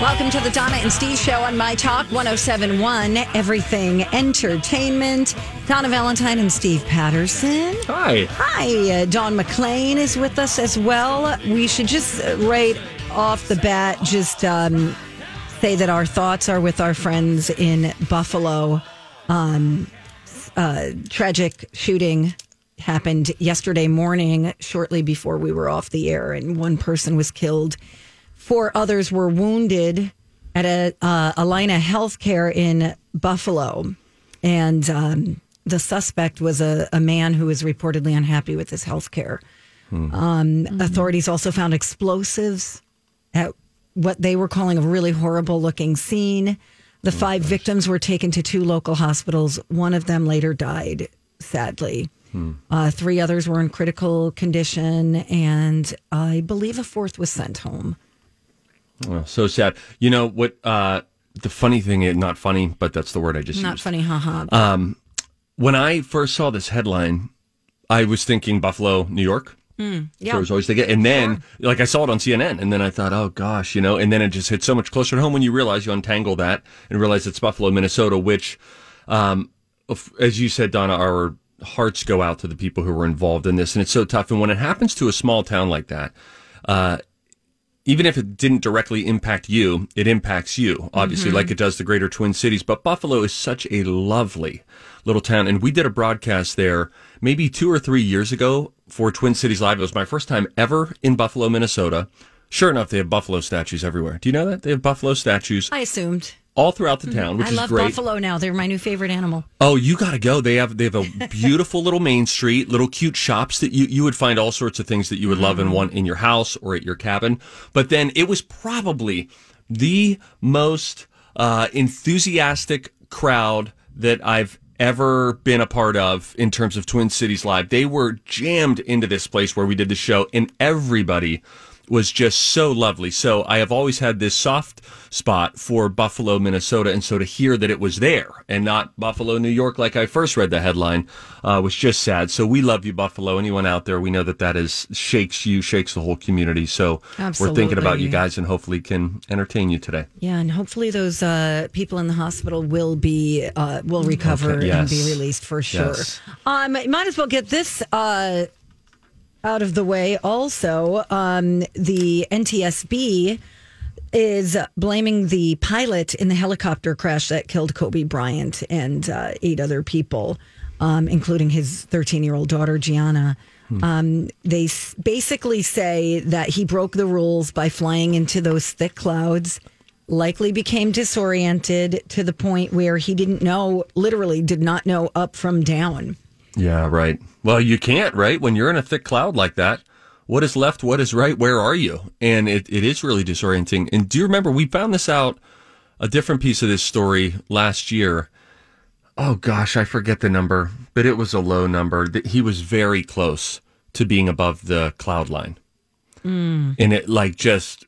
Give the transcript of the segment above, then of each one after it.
Welcome to the Donna and Steve Show on My Talk 1071, Everything Entertainment. Donna Valentine and Steve Patterson. Hi. Hi, uh, Don McLean is with us as well. We should just uh, right off the bat just um, say that our thoughts are with our friends in Buffalo. Um, uh, tragic shooting happened yesterday morning, shortly before we were off the air, and one person was killed. Four others were wounded at a uh, Allina Healthcare in Buffalo, and um, the suspect was a, a man who was reportedly unhappy with his health care. Um, Authorities also found explosives at what they were calling a really horrible looking scene. The five victims were taken to two local hospitals. One of them later died, sadly. Uh, three others were in critical condition, and I believe a fourth was sent home. Oh, so sad. You know what? Uh, the funny thing is not funny, but that's the word I just used. Not used. funny, haha. When I first saw this headline, I was thinking Buffalo, New York. yeah. So I was always thinking, and then like I saw it on CNN, and then I thought, oh gosh, you know, and then it just hit so much closer to home when you realize you untangle that and realize it's Buffalo, Minnesota, which, um, as you said, Donna, our hearts go out to the people who were involved in this, and it's so tough. And when it happens to a small town like that, uh, even if it didn't directly impact you, it impacts you, obviously, mm-hmm. like it does the greater Twin Cities. But Buffalo is such a lovely little town. And we did a broadcast there maybe two or three years ago for Twin Cities Live. It was my first time ever in Buffalo, Minnesota. Sure enough, they have buffalo statues everywhere. Do you know that? They have buffalo statues I assumed. All throughout the town, which I is love great. buffalo now. They're my new favorite animal. Oh, you got to go. They have they have a beautiful little main street, little cute shops that you you would find all sorts of things that you would love and want in your house or at your cabin. But then it was probably the most uh, enthusiastic crowd that I've ever been a part of in terms of Twin Cities Live. They were jammed into this place where we did the show, and everybody was just so lovely. So I have always had this soft spot for Buffalo, Minnesota, and so to hear that it was there and not Buffalo, New York, like I first read the headline, uh, was just sad. So we love you, Buffalo. Anyone out there, we know that that is shakes you, shakes the whole community. So we're thinking about you guys and hopefully can entertain you today. Yeah, and hopefully those uh, people in the hospital will be uh, will recover Okay, and be released for sure. Yes. Um, might as well get this uh, out of the way. Also, um, the NTSB is blaming the pilot in the helicopter crash that killed Kobe Bryant and uh, eight other people, um, including his 13 year old daughter, Gianna. Um, they s- basically say that he broke the rules by flying into those thick clouds, likely became disoriented to the point where he didn't know, literally, did not know up from down. Yeah, right. Well, you can't, right? When you're in a thick cloud like that, what is left? What is right? Where are you? And it, it is really disorienting. And do you remember we found this out, a different piece of this story last year? Oh gosh, I forget the number, but it was a low number. That He was very close to being above the cloud line. Mm. And it like just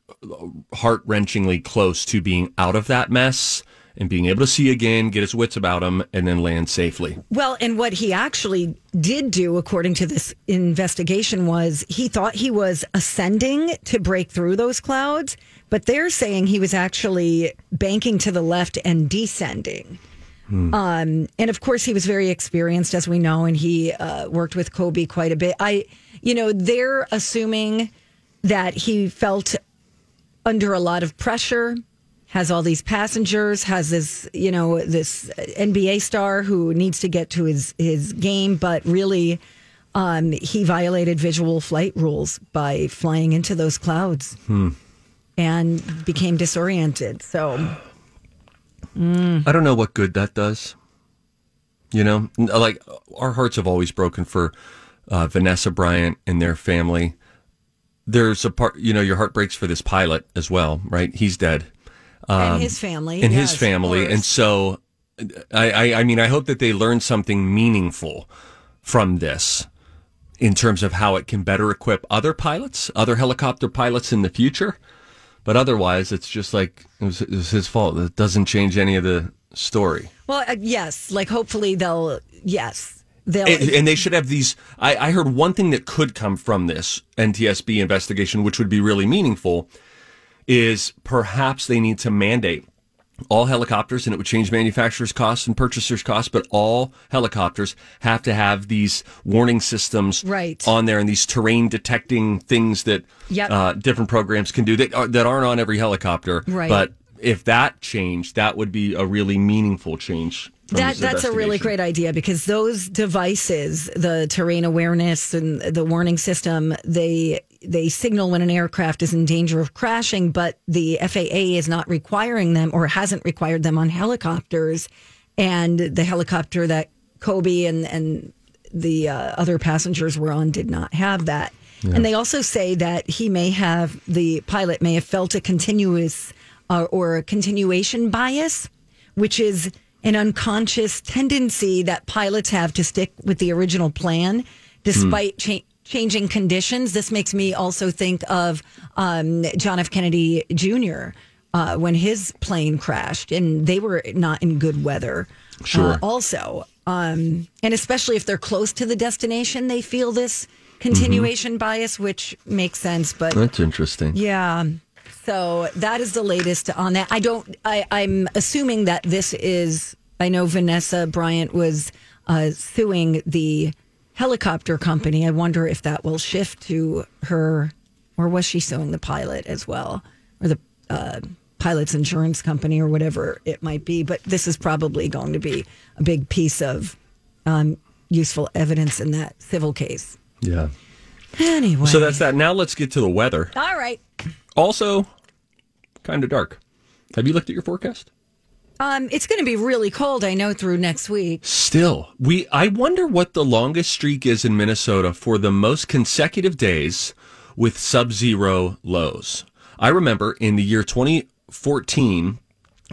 heart wrenchingly close to being out of that mess and being able to see again, get his wits about him, and then land safely. Well, and what he actually did do, according to this investigation, was he thought he was ascending to break through those clouds, but they're saying he was actually banking to the left and descending. Um, and of course, he was very experienced, as we know, and he uh, worked with Kobe quite a bit. I, you know, they're assuming that he felt under a lot of pressure, has all these passengers, has this, you know, this NBA star who needs to get to his, his game, but really um, he violated visual flight rules by flying into those clouds and became disoriented. So, I don't know what good that does. You know, like our hearts have always broken for uh, Vanessa Bryant and their family. There's a part, you know, your heart breaks for this pilot as well, right? He's dead. And his family. and yes, his family. And so, I, I, I mean, I hope that they learn something meaningful from this in terms of how it can better equip other pilots, other helicopter pilots in the future. But otherwise, it's just like it was, it was his fault. It doesn't change any of the story. Well, uh, yes, like hopefully they'll, yes, they'll. And, and they should have these. I, I heard one thing that could come from this NTSB investigation, which would be really meaningful, is perhaps they need to mandate all helicopters, and it would change manufacturers' costs and purchasers' costs, but all helicopters have to have these warning systems Right. on there and these terrain detecting things that Yep. uh, different programs can do that, are, that aren't on every helicopter. Right. But if that changed, that would be a really meaningful change. that that's a really great idea because those devices, the terrain awareness and the warning system, they they signal when an aircraft is in danger of crashing, but the FAA is not requiring them or hasn't required them on helicopters. And the helicopter that Kobe and and the uh, other passengers were on did not have that. And they also say that he may have the pilot may have felt a continuous uh, or a continuation bias, which is an unconscious tendency that pilots have to stick with the original plan despite cha- changing conditions. This makes me also think of um, John F. Kennedy Jr. Uh, when his plane crashed, and they were not in good weather. Sure. Uh, also, um, and especially if they're close to the destination, they feel this continuation bias, which makes sense. But That's interesting. yeah. So that is the latest on that. I don't. I, I'm assuming that this is. I know Vanessa Bryant was uh, suing the helicopter company. I wonder if that will shift to her, or was she suing the pilot as well, or the uh, pilot's insurance company, or whatever it might be. But this is probably going to be a big piece of um, useful evidence in that civil case. Yeah. Anyway, So that's that. Now let's get to the weather. all right. Also, kind of dark. Have you looked at your forecast? Um, it's going to be really cold. I know through next week. Still, we I wonder what the longest streak is in Minnesota for the most consecutive days with sub-zero lows. I remember in the year 2014,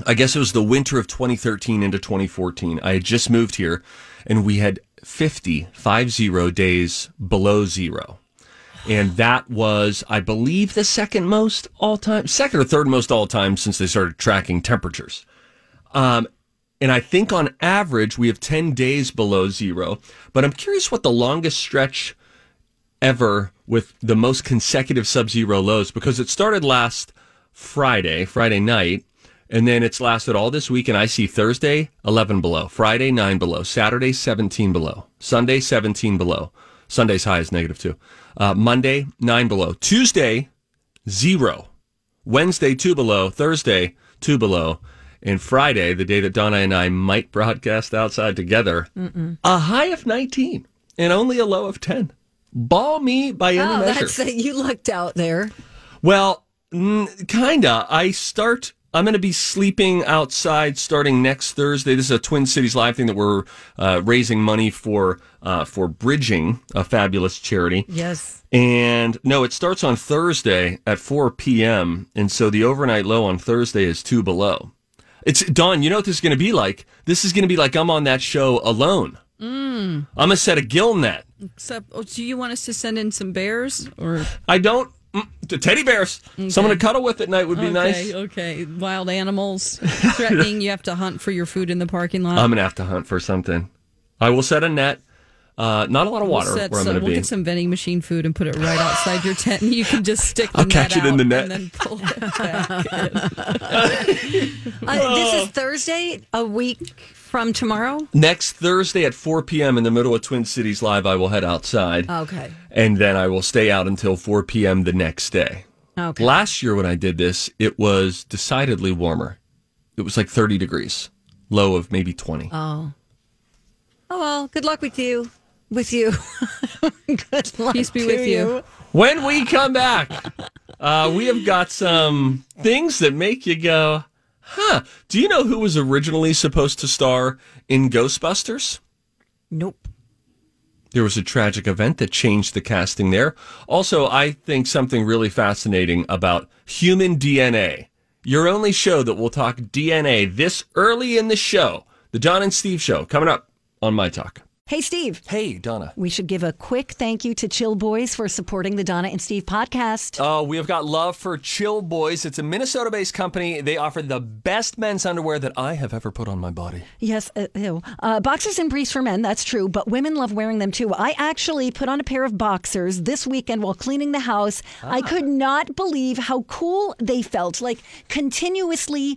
I guess it was the winter of 2013 into 2014. I had just moved here and we had 50 50 days below 0. And that was, I believe, the second most all time, second or third most all time since they started tracking temperatures. Um, and I think on average we have 10 days below zero. But I'm curious what the longest stretch ever with the most consecutive sub zero lows because it started last Friday, Friday night, and then it's lasted all this week. And I see Thursday 11 below, Friday 9 below, Saturday 17 below, Sunday 17 below. Sunday's high is negative two. Uh, Monday 9 below, Tuesday zero. Wednesday, two below. Thursday, two below. And Friday, the day that Donna and I might broadcast outside together, a high of 19 and only a low of 10. Ball me by any Oh, measure. that's you lucked out there. Well, mm, kinda. I start. I'm going to be sleeping outside starting next Thursday. This is a Twin Cities Live thing that we're uh, raising money for uh, for bridging a fabulous charity. Yes. And no, it starts on Thursday at 4 p.m. And so the overnight low on Thursday is two below. It's Dawn. You know what this is going to be like? This is going to be like I'm on that show alone. I'm a set of gill net. Except, oh, do you want us to send in some bears or I don't. Mm, teddy bears. Someone to cuddle with at night would be okay, nice. okay, wild animals threatening you have to hunt for your food in the parking lot. I'm gonna have to hunt for something. I will set a net. Uh, not a lot of water We'll, set where I'm gonna we'll be. get some vending machine food and put it right outside your tent, and you can just stick the I'll net catch it in the net. and then pull it back in. Uh, this is Thursday, a week from tomorrow. Next Thursday at 4 p.m. in the middle of Twin Cities Live, I will head outside, Okay. and then I will stay out until 4 p.m. the next day. Okay. Last year when I did this, it was decidedly warmer. It was like 30 degrees, low of maybe 20. Oh. Oh well, good luck with you. With you. good luck. Peace be to with you. When we come back, uh, we have got some things that make you go, huh. Do you know who was originally supposed to star in Ghostbusters? Nope. There was a tragic event that changed the casting there. Also, I think something really fascinating about human DNA. Your only show that will talk DNA this early in the show. The Don and Steve Show coming up on My Talk. Hey Steve. Hey, Donna. We should give a quick thank you to Chill Boys for supporting the Donna and Steve podcast. Oh, we have got love for Chill Boys. It's a Minnesota based company. They offer the best men's underwear that I have ever put on my body. Yes, uh, ew. Uh, boxers and briefs for men, that's true, but women love wearing them too. I actually put on a pair of boxers this weekend while cleaning the house. I could not believe how cool they felt, like continuously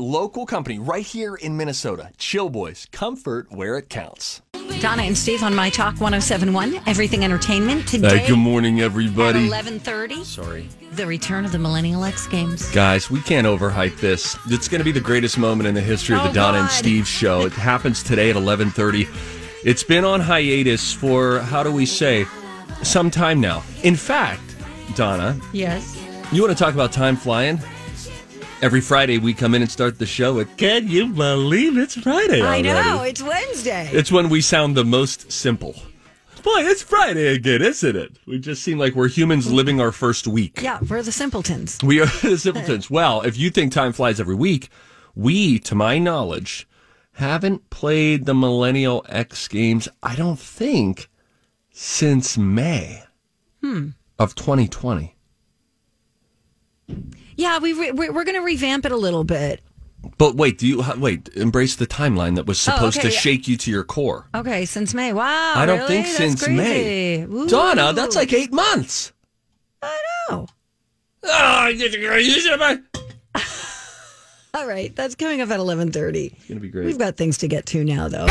local company right here in Minnesota. Chill Boys, comfort where it counts. Donna and Steve on My Talk 1071, Everything Entertainment. Today Hey, good morning, at everybody. 1130, Sorry. the return of the Millennial X Games. Guys, we can't overhype this. It's going to be the greatest moment in the history of the Oh, Donna and God. Steve show. It happens today at 11:30. It's been on hiatus for how do we say some time now. In fact, Donna, Yes. you want to talk about time flying? Every Friday we come in and start the show with Can you believe it's Friday I know, it's Wednesday. It's when we sound the most simple. Boy, it's Friday again, isn't it? We just seem like we're humans living our first week. yeah, we're the simpletons. We are the simpletons. Well, if you think time flies every week, we, to my knowledge, haven't played the Millennial X Games, I don't think, since May hmm. of 2020. Yeah, we re- we're, we're going to revamp it a little bit. But wait, do you wait? Embrace the timeline that was oh, supposed okay, to shake you to your core. Okay, since May. Wow. I don't really? think That's since May. Ooh. Donna, that's like eight months. I know. Ah, oh, it's All right, that's coming up at 11:30. It's gonna be great. We've got things to get to now though.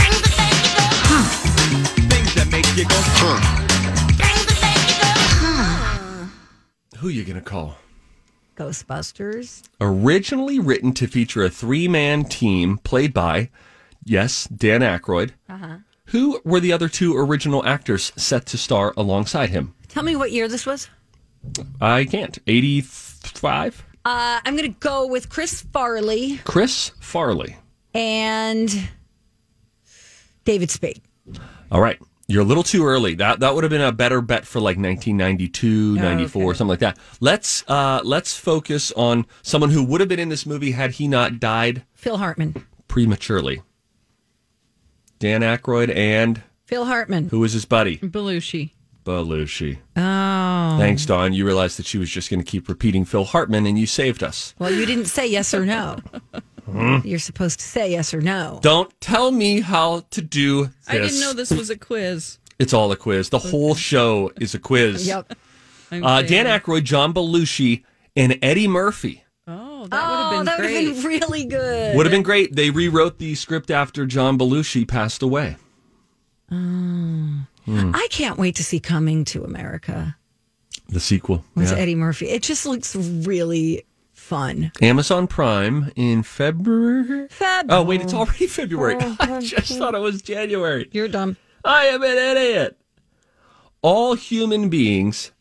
Things that make you go, Who you gonna call? Ghostbusters. originally written to feature a three man team played by, yes, Dan Aykroyd. Who were the other two original actors set to star alongside him? Tell me what year this was. I can't. 85? Uh, I'm going to go with Chris Farley Chris Farley. and David Spade. All right. You're a little too early. That that would have been a better bet for like 1992, 94, okay. something like that. Let's uh let's focus on someone who would have been in this movie had he not died Phil Hartman. prematurely. Dan Aykroyd and Phil Hartman. who was his buddy? Belushi. Belushi. Oh. Thanks, Don. You realized that she was just going to keep repeating Phil Hartman, and you saved us. Well, you didn't say yes or no. You're supposed to say yes or no. Don't tell me how to do this. I didn't know this was a quiz. It's all a quiz. The whole show is a quiz. Yep. Uh, Dan saying. Aykroyd, John Belushi, and Eddie Murphy Oh, that would Oh, have been that would great. have been really good. would have been great. They rewrote the script after John Belushi passed away. I can't wait to see Coming to America The sequel. with Yeah. Eddie Murphy. It just looks really fun. Amazon Prime in February. Fab. Oh wait, it's already oh, February. I just thought it was January. You're dumb. I am an idiot. All human beings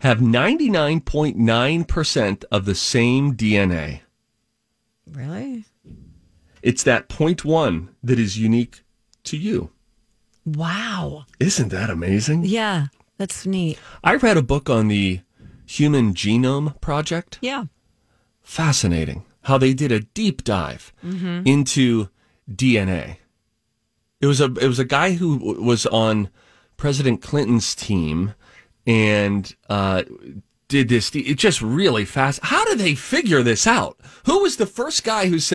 have 99.9% of the same DNA. Really? It's that point one that is unique to you. Wow. Isn't that amazing? Yeah, that's neat. I read a book on the Human Genome Project. Yeah. Fascinating how they did a deep dive into DNA. It was a it was a guy who was on President Clinton's team and uh, did this it just really fast. How did they figure this out? Who was the first guy who said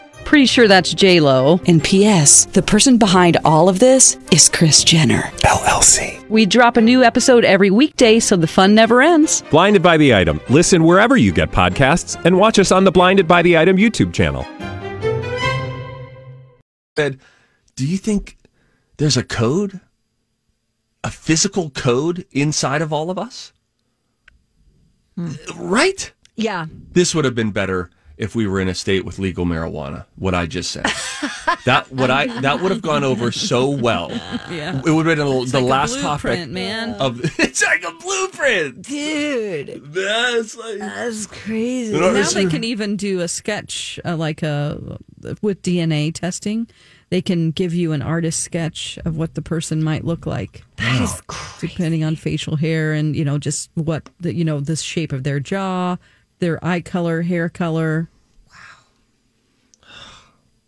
Pretty sure that's J Lo. And P.S. The person behind all of this is Kris Jenner LLC. We drop a new episode every weekday, so the fun never ends. Blinded by the item. Listen wherever you get podcasts, and watch us on the Blinded by the Item YouTube channel. do you think there's a code? A physical code inside of all of us? Hmm. Right? Yeah. This would have been better if we were in a state with legal marijuana. What I just said. that what I that would have gone over so well. Yeah. It would have been the like a last topic blueprint, man. of it's like a blueprint. Dude, That's like that's crazy. Now they can even do a sketch uh, like a with DNA testing. They can give you an artist sketch of what the person might look like. That is crazy. depending on facial hair and you know just what the you know the shape of their jaw, their eye color, hair color. Wow.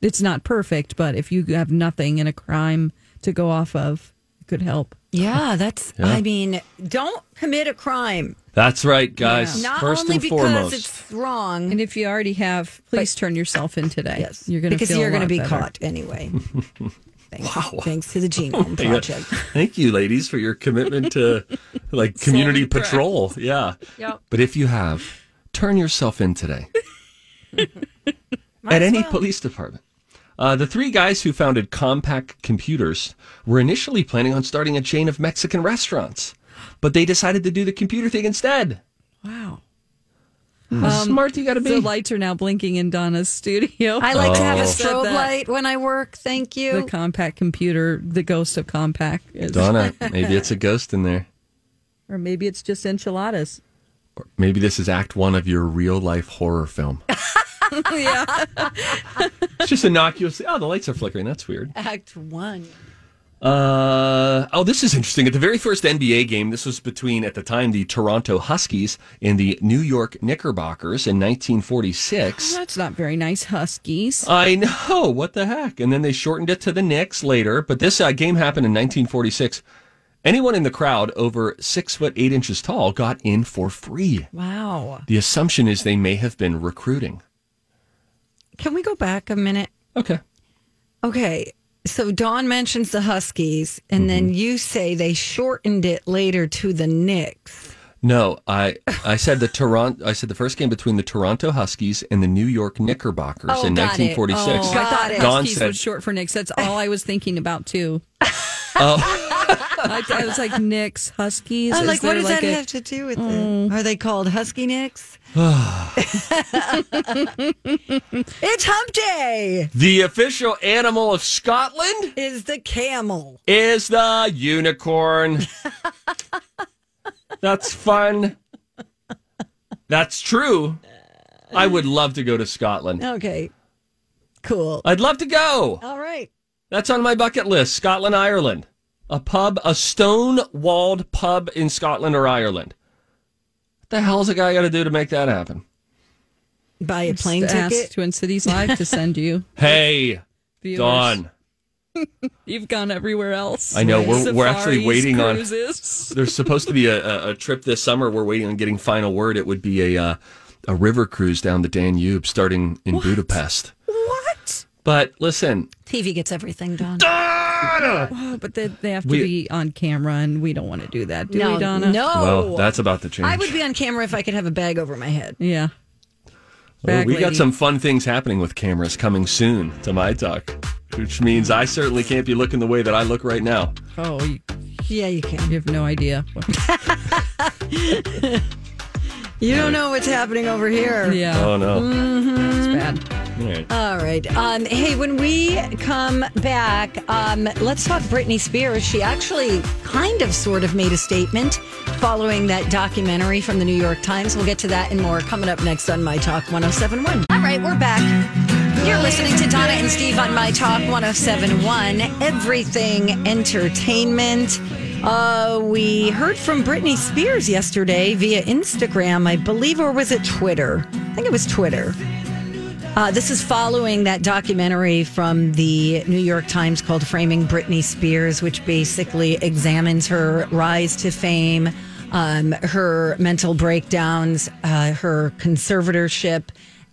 It's not perfect, but if you have nothing in a crime to go off of, it could help. Yeah, that's. I mean, don't commit a crime. That's right, guys. Not First only and because foremost. it's wrong. And if you already have, please turn yourself in today. yes, you're going to because you're going to be better. caught anyway. thanks, thanks to the Genome Yeah. Oh Project. Thank you, ladies, for your commitment to like community patrol. Yeah. Yep. But if you have, turn yourself in today at any police department. Uh, the three guys who founded Compaq Computers were initially planning on starting a chain of Mexican restaurants, but they decided to do the computer thing instead. Wow. How smart you got to be. The lights are now blinking in Donna's studio. I like to have a Oh. Strobe light when I work. Thank you. the Compaq computer, the ghost of Compaq, is, Donna, maybe it's a ghost in there. or maybe it's just enchiladas. Maybe this is act one of your real life horror film. yeah. It's just innocuous. Oh, the lights are flickering. That's weird. Act one. Uh, oh, this is interesting. At the very first NBA game, this was between, at the time, the Toronto Huskies and the New York Knickerbockers in 1946. That's not very nice, Huskies. I know. What the heck? And then they shortened it to the Knicks later. But this uh, game happened in 1946. Anyone in the crowd over six foot eight inches tall got in for free. Wow. The assumption is they may have been recruiting. Can we go back a minute? Okay. Okay. So Dawn mentions the Huskies, and then Mm-hmm. you say they shortened it later to the Knicks. No, I I said the Toronto. I said the first game between the Toronto Huskies and the New York Knickerbockers Oh, in got it. 1946. Oh, I thought it. Dawn Huskies said- was short for Knicks. That's all I was thinking about too. Oh. I, I was like Knicks, Huskies. I'm like, what does like that a- have to do with hmm. it? Are they called Husky Knicks? it's Hump Day. The official animal of Scotland Is the camel? is the unicorn. That's fun. That's true. I would love to go to Scotland. Okay, cool. I'd love to go. All right. That's on my bucket list. Scotland, Ireland. A pub, a stone walled pub in Scotland or Ireland. What the hell's a guy got to do to make that happen? Buy a plane Just ask ticket. Twin Cities Live to send you. Hey, viewers. Dawn. You've gone everywhere else. I know, we're- we're actually Safaris, waiting on- There's supposed to be a, a, a trip this summer. We're waiting on getting final word. It would be a uh, a river cruise down the Danube, starting in Budapest. What? But listen, TV gets everything done. Oh, but they, they have to We- be on camera, and we don't want to do that, do no, we, Donna? no. well, that's about to change. I would be on camera if I could have a bag over my head. Yeah. Well, Bag we got some fun things happening with cameras coming soon to my talk, which means I certainly can't be looking the way that I look right now. Oh, you, Yeah, you can. you have no idea. You don't know what's happening over here. Yeah, Oh no. Mm-hmm. it's bad. All right. Um, hey, when we come back, um, let's talk Britney Spears. She actually kind of sort of made a statement following that documentary from the New York Times. We'll get to that and more coming up next on My Talk 1071. All right, we're back. You're listening to Donna and Steve on My Talk 1071, Everything Entertainment. Uh, we heard from Britney Spears yesterday via Instagram, I believe, or was it Twitter? I think it was Twitter. Uh, this is following that documentary from the New York Times called Framing Britney Spears, which basically examines her rise to fame, um, her mental breakdowns, uh, her conservatorship.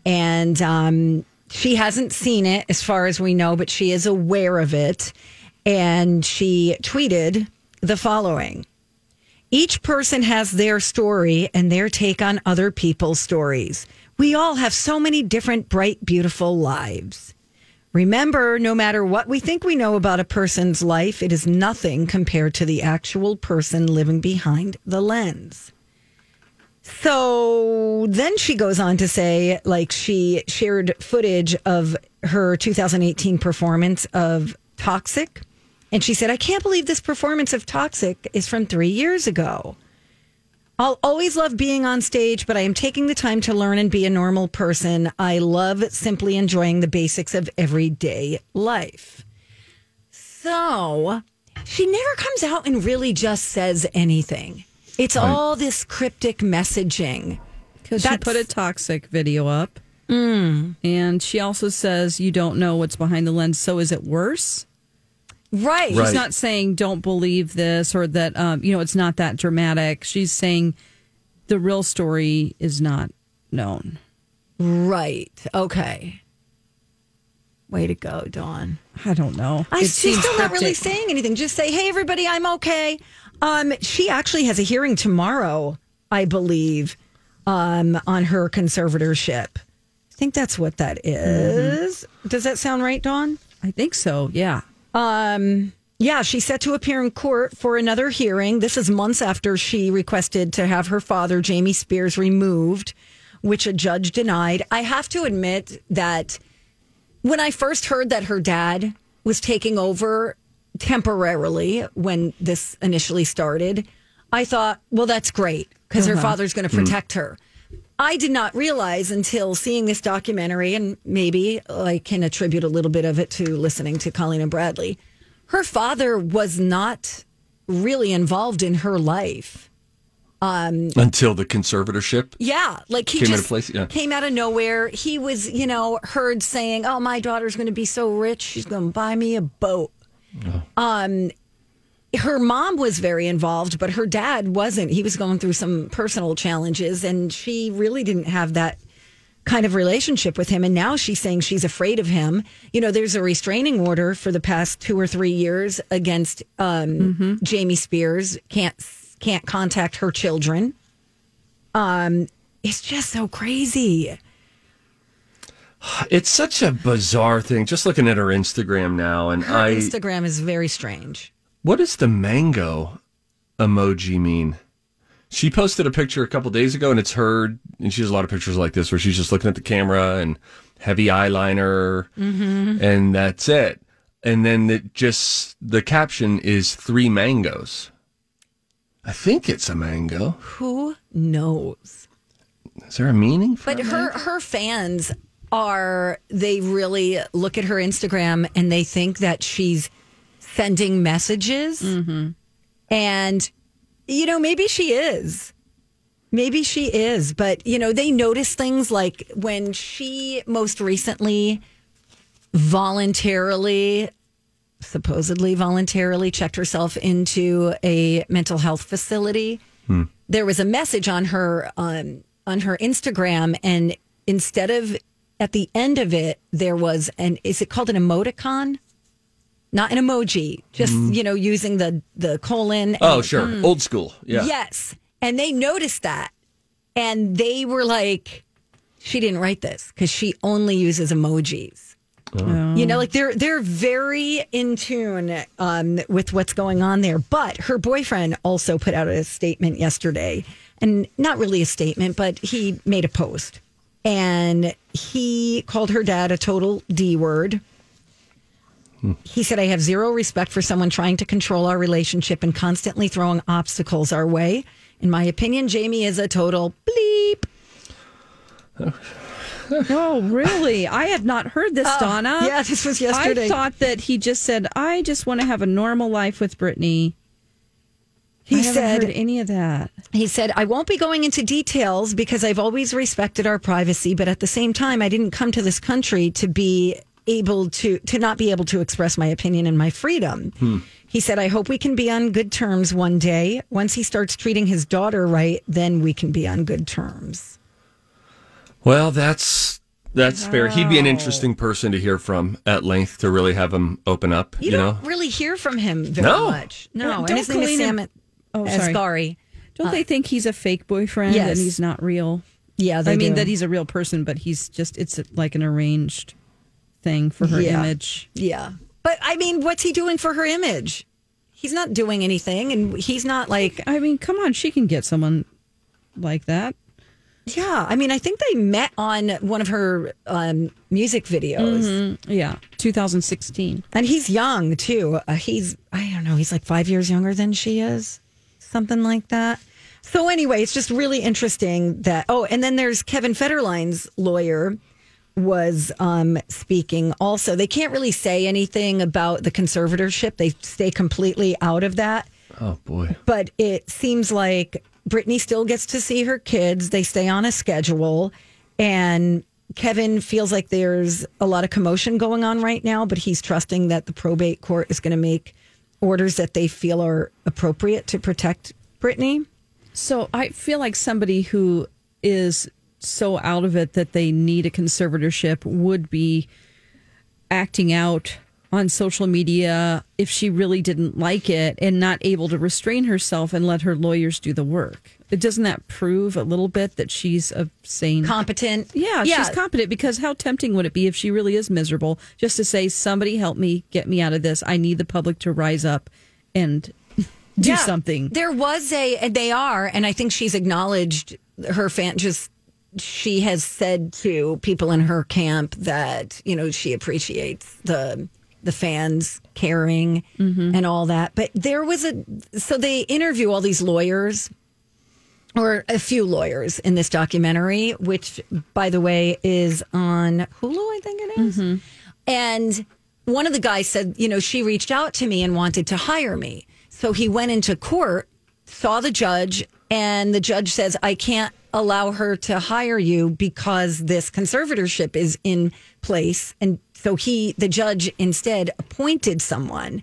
And um, she hasn't seen it as far as we know, but she is aware of it. And she tweeted the following each person has their story and their take on other people's stories. We all have so many different, bright, beautiful lives. Remember, no matter what we think we know about a person's life, it is nothing compared to the actual person living behind the lens. So then she goes on to say, like, she shared footage of her 2018 performance of Toxic. And she said, I can't believe this performance of Toxic is from three years ago. I'll always love being on stage, but I am taking the time to learn and be a normal person. I love simply enjoying the basics of everyday life. So she never comes out and really just says anything. It's all this cryptic messaging. Because she put a toxic video up. Hmm. And she also says, You don't know what's behind the lens. So is it worse? Right. Right. She's not saying don't believe this or that, um, you know, it's not that dramatic. She's saying the real story is not known. Right. Okay. Way to go, Dawn. I don't know. I, she's seems still not really saying anything. Just say, "Hey, everybody, I'm okay." Um, she actually has a hearing tomorrow, I believe, um, on her conservatorship. I think that's what that is. Does that sound right, Dawn? I think so. Yeah. Um, yeah, she's set to appear in court for another hearing. This is months after she requested to have her father, Jamie Spears, removed, which a judge denied. I have to admit that when I first heard that her dad was taking over temporarily when this initially started, I thought, well, that's great because her father's going to protect her. I did not realize until seeing this documentary, and maybe I can attribute a little bit of it to listening to Colleen and Bradley. Her father was not really involved in her life. Until the conservatorship. Yeah, like he Came just place, yeah. came out of nowhere. He was, you know, heard saying, "Oh, my daughter's going to be so rich, she's going to buy me a boat." Um, her mom was very involved, but her dad wasn't. He was going through some personal challenges, and she really didn't have that kind of relationship with him. And now she's saying she's afraid of him. You know, there's a restraining order for the past two or three years against um, Jamie Spears. Can't can't contact her children. Um, it's just so crazy. It's such a bizarre thing. Just looking at her Instagram now, and Her I. Instagram is very strange. What does the mango emoji mean? She posted a picture a couple days ago, and it's her, and she has a lot of pictures like this where she's just looking at the camera and heavy eyeliner, mm-hmm. and that's it. And then it just the caption is three mangoes. I think it's a mango. Who knows? Is there a meaning? For But her her fans are they really look at her Instagram and they think that she's sending messages, and you know maybe she is. Maybe she is, but you know, they notice things like when she most recently voluntarily, supposedly voluntarily checked herself into a mental health facility. There was a message on her um, on her Instagram, and instead of at the end of it, there was an is it called an emoticon? Not an emoji, just you know, using the the colon. Oh, and- sure. Old school. Yeah. Yes. And they noticed that. And they were like, she didn't write this because she only uses emojis. You know, like they're they're very in tune um, with what's going on there. But her boyfriend also put out a statement yesterday and not really a statement, but he made a post. And he called her dad a total D word. He said, I have zero respect for someone trying to control our relationship and constantly throwing obstacles our way. In my opinion, Jamie is a total bleep. Oh, really? I had not heard this, oh, Donna. Oh, yeah, this was yesterday. I thought that he just said, "I just want to have a normal life with Britney." He I haven't said- heard any of that. He said, I won't be going into details because I've always respected our privacy, but at the same time, I didn't come to this country to be able to, to not be able to express my opinion and my freedom. Hmm. He said, I hope we can be on good terms one day. Once he starts treating his daughter right, then we can be on good terms. Well, that's that's fair. He'd be an interesting person to hear from at length to really have him open up. You, You, know, don't really hear from him very No. much. No, Well, and don't his name is Sam and- Oh, sorry. Don't uh, they think he's a fake boyfriend yes. and he's not real? Yeah, they I mean do. that he's a real person, but he's just it's like an arranged thing for her Yeah. image. Yeah. But I mean, what's he doing for her image? He's not doing anything, and he's not like I mean, come on, she can get someone like that. Yeah, I mean, I think they met on one of her um, music videos, Mm, Yeah, 2016. and he's young too. Uh, he's I don't know, he's like five years younger than she is, something like that. So anyway, it's just really interesting that. Oh, and then there's Kevin Federline's lawyer was um, speaking. Also, they can't really say anything about the conservatorship. They stay completely out of that oh boy, but it seems like Britney still gets to see her kids. They stay on a schedule, and Kevin feels like there's a lot of commotion going on right now, but he's trusting that the probate court is going to make orders that they feel are appropriate to protect Britney. So I feel like somebody who is so out of it that they need a conservatorship would be acting out on social media if she really didn't like it and not able to restrain herself and let her lawyers do the work. But doesn't that prove a little bit that she's a sane Competent. Yeah, Yeah. she's competent because how tempting would it be if she really is miserable just to say somebody help me get me out of this. I need the public to rise up and do Yeah. something. There was a, and they are, and I think she's acknowledged her fan. Just she has said to people in her camp that you know she appreciates the the fans caring mm-hmm. and all that. But there was a so they interview all these lawyers or a few lawyers in this documentary, which, by the way, is on Hulu, I think it is. Mm-hmm. And one of the guys said, you know, she reached out to me and wanted to hire me. So he went into court, saw the judge, and the judge says, I can't allow her to hire you because this conservatorship is in place. And so he, the judge, instead appointed someone.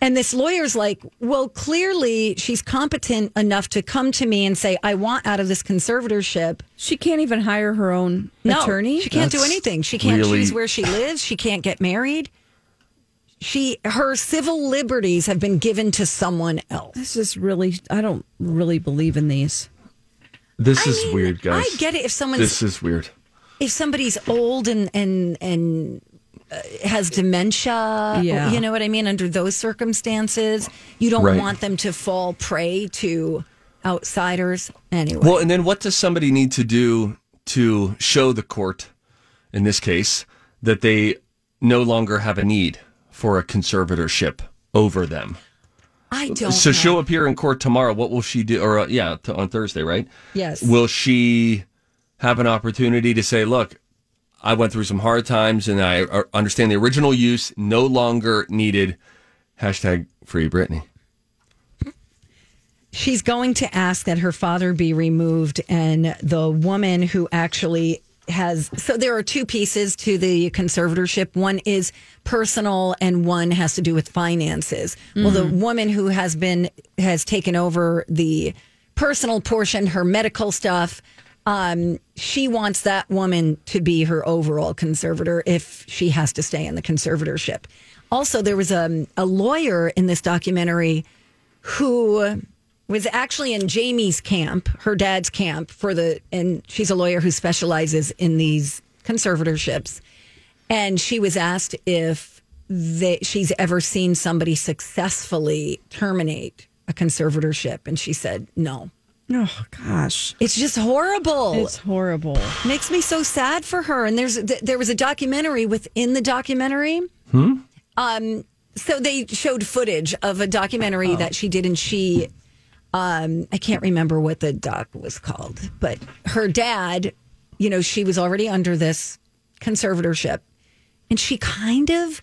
And this lawyer's like, well, clearly she's competent enough to come to me and say, I want out of this conservatorship. She can't even hire her own No, attorney. She can't do anything. She can't really- choose where she lives. She can't get married. She her civil liberties have been given to someone else. This is really, I don't really believe in these. This I is mean, weird, guys. I get it if someone's This is weird. if somebody's old and and and uh, has dementia, Yeah. you know what I mean. Under those circumstances, you don't Right. want them to fall prey to outsiders. Anyway, Well, and then what does somebody need to do to show the court, in this case, that they no longer have a need for a conservatorship over them? I don't. so know. she'll appear in court tomorrow. What will she do? Or uh, yeah, t- on Thursday, right? Yes. Will she have an opportunity to say, "Look, I went through some hard times, and I uh, understand the original use no longer needed." Hashtag free Britney. she's going to ask that her father be removed and the woman who actually has so there are two pieces to the conservatorship. One is personal and one has to do with finances. Well the woman who has been has taken over the personal portion her medical stuff um, she wants that woman to be her overall conservator if she has to stay in the conservatorship. Also there was a, a lawyer in this documentary who was actually in Jamie's camp, her dad's camp for the, and she's a lawyer who specializes in these conservatorships. And she was asked if they, she's ever seen somebody successfully terminate a conservatorship. And she said, no. Oh gosh, It's just horrible. it's horrible. makes me so sad for her. And there's th- there was a documentary within the documentary. Hmm. Um, so they showed footage of a documentary that she did, and she, um, I can't remember what the doc was called, but her dad, you know, she was already under this conservatorship, and she kind of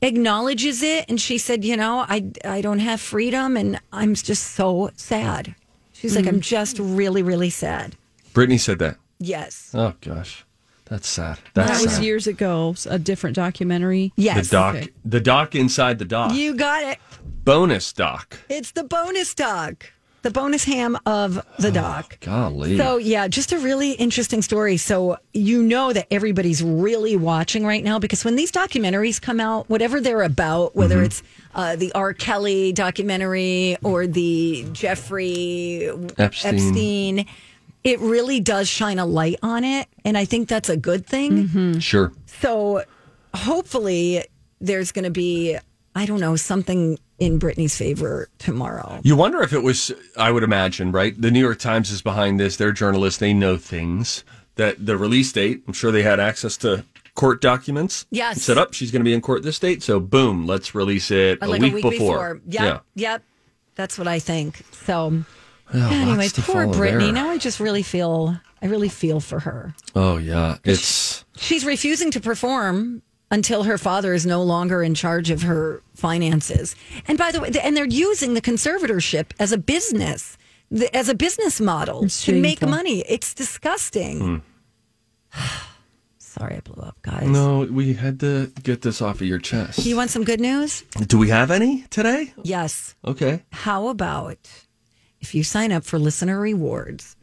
acknowledges it, and she said, you know, I I don't have freedom, and I'm just so sad. She's like, I'm just really, really sad. Britney said that. Yes. Oh gosh, that's sad. That's That was sad. years ago. A different documentary. Yes. the doc, Okay. the doc inside the doc, You got it. bonus doc. It's the bonus doc, the bonus ham of the doc. Golly, So, yeah, just a really interesting story. So, you know that everybody's really watching right now because when these documentaries come out, whatever they're about, whether Mm-hmm. it's uh, the R. Kelly documentary or the Jeffrey Epstein. Epstein, it really does shine a light on it. And I think that's a good thing. Mm-hmm. sure. So hopefully there's going to be, I don't know, something in Britney's favor tomorrow. You wonder if it was, I would imagine, right? The New York Times is behind this. They're journalists. They know things. That the release date, I'm sure they had access to court documents. Yes. Set up. She's going to be in court this date. So, boom, let's release it a, week, a week before. before. Yep. Yep. That's what I think. So, Yeah. anyway, poor Britney. there. Now I just really feel, I really feel for her. Oh, yeah. It's, She's refusing to perform until her father is no longer in charge of her finances. And by the way, and they're using the conservatorship as a business, as a business model It's to make money. It's disgusting. Hmm. Sorry, I blew up, guys. no, we had to get this off of your chest. You want some good news? Do we have any today? Yes. Okay. How about if you sign up for listener rewards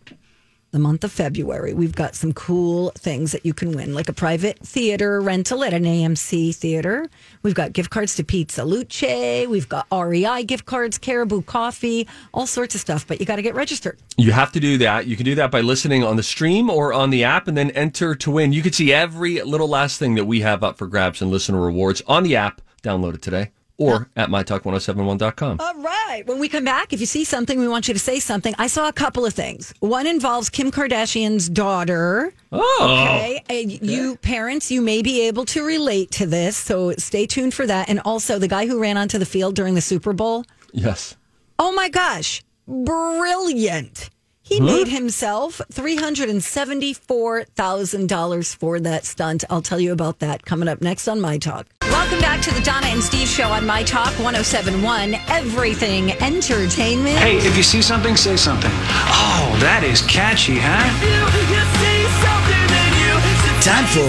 the month of February? We've got some cool things that you can win, like a private theater rental at an AMC theater. We've got gift cards to Pizza Luce. We've got REI gift cards, Caribou Coffee, all sorts of stuff. But you got to get registered. You have to do that. You can do that by listening on the stream or on the app and then enter to win. You can see every little last thing that we have up for grabs and listener rewards on the app. Download it today or at mytalk1071.com. All right. When we come back, if you see something, we want you to say something. I saw a couple of things. One involves Kim Kardashian's daughter. Oh. Okay. And you parents, you may be able to relate to this. So stay tuned for that. And also the guy who ran onto the field during the Super Bowl. Yes. Oh my gosh. Brilliant. He made himself $374,000 for that stunt. I'll tell you about that coming up next on My Talk. Welcome back to the Donna and Steve show on My Talk 1071, Everything Entertainment. Hey, if you see something, say something. Oh, that is catchy, huh? Time for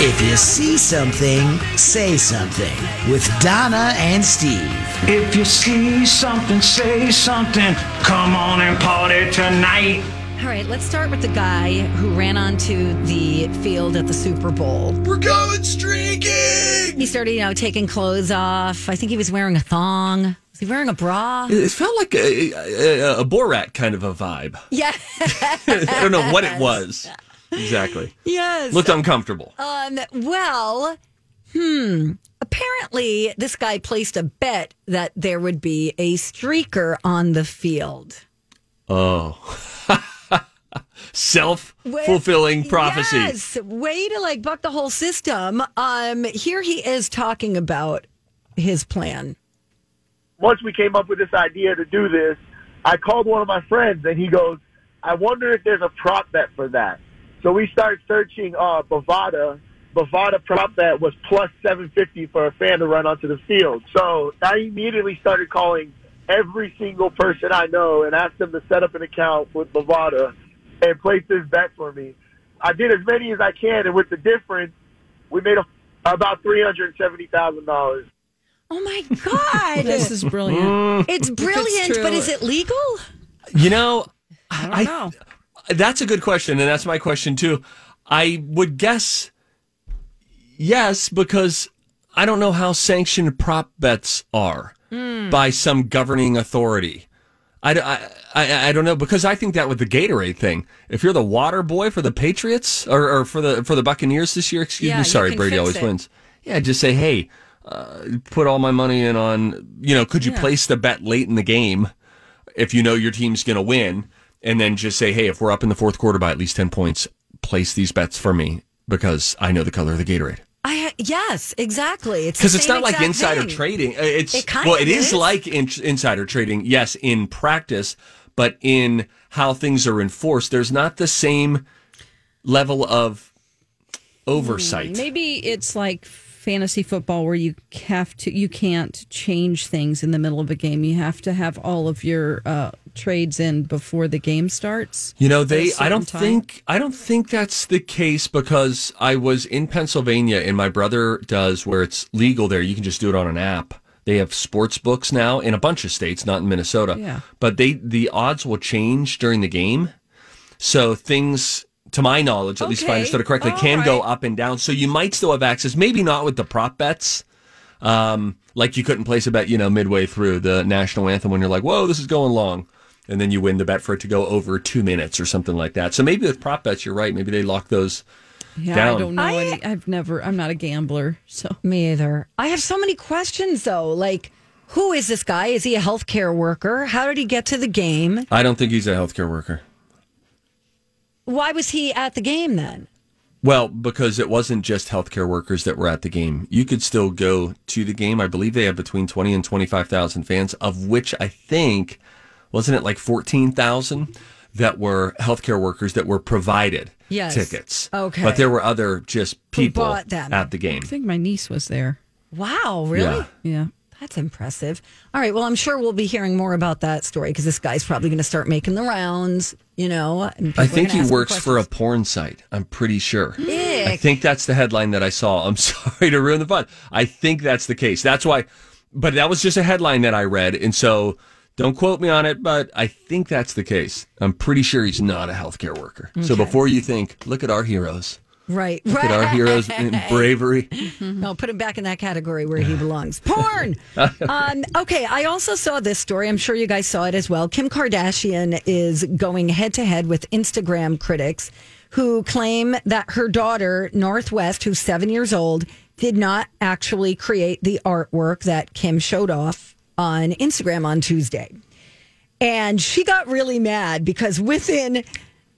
If You See Something, Say Something with Donna and Steve. If you see something, say something. Come on and party tonight. All right, let's start with the guy who ran onto the field at the Super Bowl. We're going streaking. He started, you know, taking clothes off. I think he was wearing a thong. Was he wearing a bra? It felt like a, a, a Borat kind of a vibe. Yeah. I don't know what it was exactly. yes. Looked uncomfortable. Um, well, hmm. Apparently, this guy placed a bet that there would be a streaker on the field. Oh. Self fulfilling prophecy. Yes, way to like buck the whole system. Um, here he is talking about his plan. once we came up with this idea to do this, I called one of my friends and he goes, I wonder if there's a prop bet for that. So we started searching uh, Bovada. Bovada prop bet was plus 750 for a fan to run onto the field. So I immediately started calling every single person I know and asked them to set up an account with Bovada and place this bet for me. I did as many as I can, and with the difference, we made a, about $370,000. Oh my god, This is brilliant. Mm. it's brilliant, true. but is it legal? You know, I don't know. That's a good question, and that's my question too. I would guess yes, because I don't know how sanctioned prop bets are by some governing authority. I, I, I, I don't know because I think that with the Gatorade thing, if you're the water boy for the Patriots or, or for the for the Buccaneers this year, excuse Yeah, me, sorry, Brady always it. wins. Yeah, just say, hey, uh, put all my money in on, you know, could you Yeah. place the bet late in the game if you know your team's going to win? and then just say, hey, if we're up in the fourth quarter by at least 10 points, place these bets for me because I know the color of the Gatorade. I yes, exactly. It's Because it's not like insider thing. trading. Uh, It's It kind well, of it is, is. like in, insider trading. Yes, in practice, but in how things are enforced, there's not the same level of oversight. Maybe it's like fantasy football where you have to you can't change things in the middle of a game. You have to have all of your uh, trades in before the game starts. You know, they. I don't time. think. I don't think that's the case because I was in Pennsylvania and my brother does where it's legal there. You can just do it on an app. They have sports books now in a bunch of states, not in Minnesota. Yeah. But they the odds will change during the game, so things. To my knowledge, at least if I Okay. understood it correctly, All can go up and down. So you might still have access. Maybe not with the prop bets. Um, like you couldn't place a bet, you know, midway through the national anthem when you're like, whoa, this is going long. And then you win the bet for it to go over two minutes or something like that. So maybe with prop bets, you're right. Maybe they lock those Yeah, down. I don't know any. I've never. I'm not a gambler, so Me either. I have so many questions though. Like, who is this guy? Is he a healthcare worker? How did he get to the game? I don't think he's a healthcare worker. Why was he at the game then? Well, because it wasn't just healthcare workers that were at the game. You could still go to the game. I believe they have between 20 and 25,000 fans, of which I think, wasn't it like 14,000 that were healthcare workers that were provided Yes. tickets? Okay. But there were other just people bought at the game. I think my niece was there. Wow, really? Yeah. Yeah. That's impressive. All right. Well, I'm sure we'll be hearing more about that story because this guy's probably going to start making the rounds, you know. I think he works for a porn site. I'm pretty sure. I think that's the headline that I saw. I'm sorry to ruin the fun. I think that's the case. That's why, but that was just a headline that I read. And so don't quote me on it, but I think that's the case. I'm pretty sure he's not a healthcare worker. So before you think, look at our heroes. Right. Look at our heroes in bravery. No, put him back in that category where he belongs. Porn. um, okay, I also saw this story. I'm sure you guys saw it as well. Kim Kardashian is going head to head with Instagram critics who claim that her daughter, North West, who's seven years old, did not actually create the artwork that Kim showed off on Instagram on Tuesday. And she got really mad because within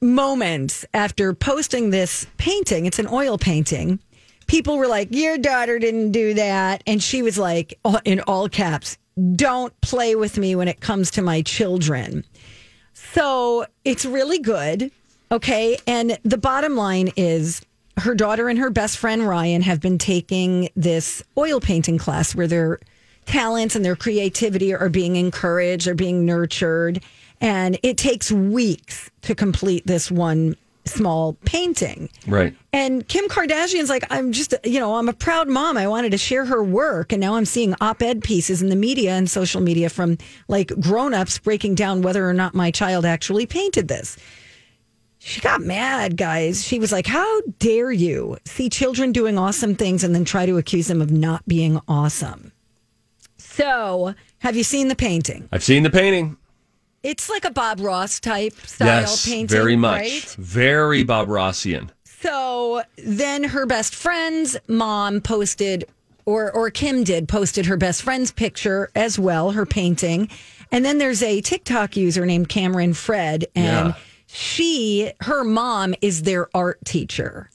moments after posting this painting, it's an oil painting, people were like, Your daughter didn't do that. And she was like, in all caps, don't play with me when it comes to my children. So it's really good. Okay. And the bottom line is her daughter and her best friend Ryan have been taking this oil painting class where their talents and their creativity are being encouraged, are being nurtured. And it takes weeks to complete this one small painting. Right. And Kim Kardashian's like, I'm just, you know, I'm a proud mom. I wanted to share her work. And now I'm seeing op ed pieces in the media and social media from like grown ups breaking down whether or not my child actually painted this. She got mad, guys. She was like, How dare you see children doing awesome things and then try to accuse them of not being awesome? So, have you seen the painting? I've seen the painting. It's like a Bob Ross type style yes, painting. very much. Right? Very Bob Rossian. So then her best friend's mom posted, or or Kim did, posted her best friend's picture as well, her painting. And then there's a TikTok user named Cameron Fred, and Yeah. she, her mom is their art teacher.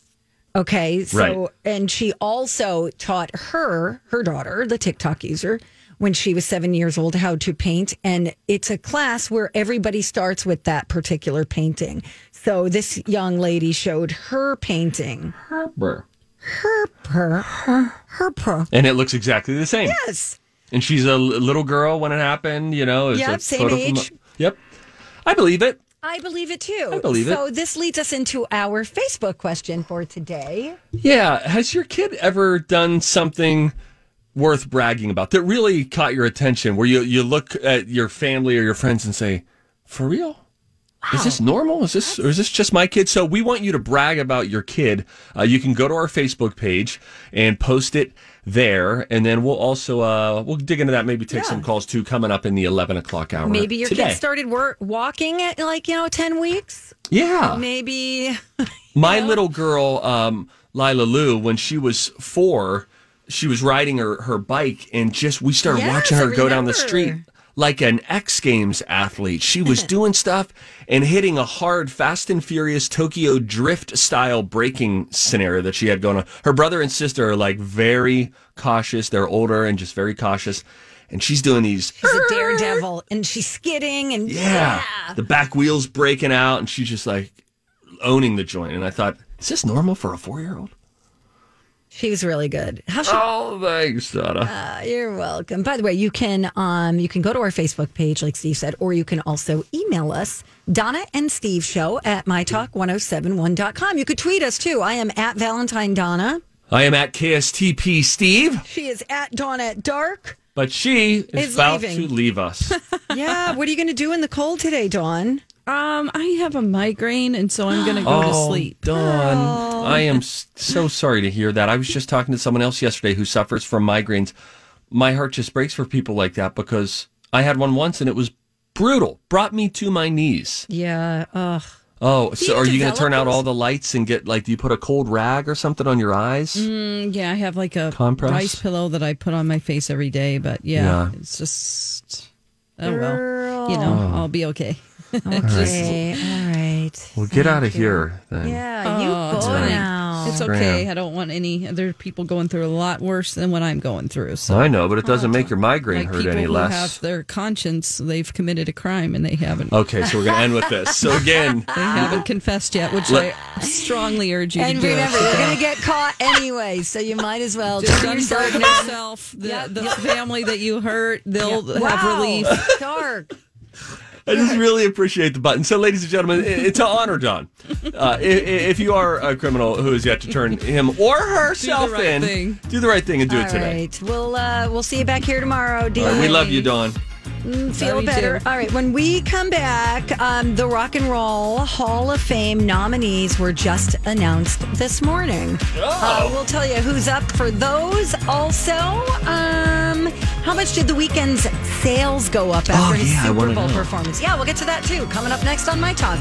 Okay. So, Right. and she also taught her, her daughter, the TikTok user, when she was seven years old, how to paint. And it's a class where everybody starts with that particular painting. So this young lady showed her painting. Herper. Herper. Her, herper. And it looks exactly the same. Yes. And she's a little girl when it happened, you know. Yep, same photo from- age. yep. I believe it. I believe it too. I believe it. so this leads us into our Facebook question for today. Yeah. Has your kid ever done something worth bragging about that really caught your attention where you, you look at your family or your friends and say, for real? Is this normal? Is this or is this just my kid? So we want you to brag about your kid. Uh, you can go to our Facebook page and post it there, and then we'll also uh, we'll dig into that. Maybe take some calls too coming up in the eleven o'clock hour. Maybe your today. kid started wor- walking at like, you know, 10 weeks. Yeah. Maybe. My little girl, um, Lila Lou, when she was four, she was riding her, her bike and just we started Yes, watching her go down the street like an X Games athlete. She was doing stuff and hitting a hard Fast and Furious Tokyo Drift style braking scenario that she had going on. Her brother and sister are like very cautious. They're older and just very cautious. And she's doing these She's a daredevil, and she's skidding, and yeah. The back wheels breaking out, and she's just like owning the joint. And I thought, is this normal for a four year old? She was really good. How she Oh, thanks, Donna. Uh, you're welcome. By the way, you can um you can go to our Facebook page, like Steve said, or you can also email us, Donna and Steve Show at mytalk1071.com. You could tweet us too. I am at Valentine Donna. I am at KSTP Steve, She is at Dawn at Dark. but she is Is about leaving. to leave us. Yeah. what are you going to do in the cold today, Dawn? Um, I have a migraine, and so I'm going to go to sleep. Oh, I am so sorry to hear that. I was just talking to someone else yesterday who suffers from migraines. My heart just breaks for people like that because I had one once and it was brutal. Brought me to my knees. Yeah. Ugh. Oh, so are you going to turn out all the lights and get like, do you put a cold rag or something on your eyes? Mm, yeah, I have like a Compress? rice pillow that I put on my face every day, but yeah, Yeah. it's just oh well, you know, Oh. I'll be okay. Okay. All right. Well, get out of here then. Yeah. Oh, you Oh, go it's fine. now. It's okay. I don't want any other people going through a lot worse than what I'm going through. So I know, but it doesn't oh, make your migraine like hurt people any who less. have their conscience, they've committed a crime and they haven't. Okay, so we're going to end with this. So again, They haven't confessed yet, which Let- I strongly urge you And to remember, So you're going to get caught anyway, so you might as well just do yourself unburden yourself. The, the family that you hurt, they'll have Wow. relief. Dark. I just really appreciate the button. So, ladies and gentlemen, it- it's an honor, John. Uh, if you are a criminal who has yet to turn him or herself right in, thing. do the right thing and do All it today. right. We'll uh, we'll see you back here tomorrow. Deal right, we love you, Dawn. Mm, feel Love better. too. All right. When we come back, um, the Rock and Roll Hall of Fame nominees were just announced this morning. Uh, we'll tell you who's up for those. Also, um, how much did the Weeknd's sales go up after his yeah, I Super Bowl know. performance? Yeah, we'll get to that too. Coming up next on My Talk.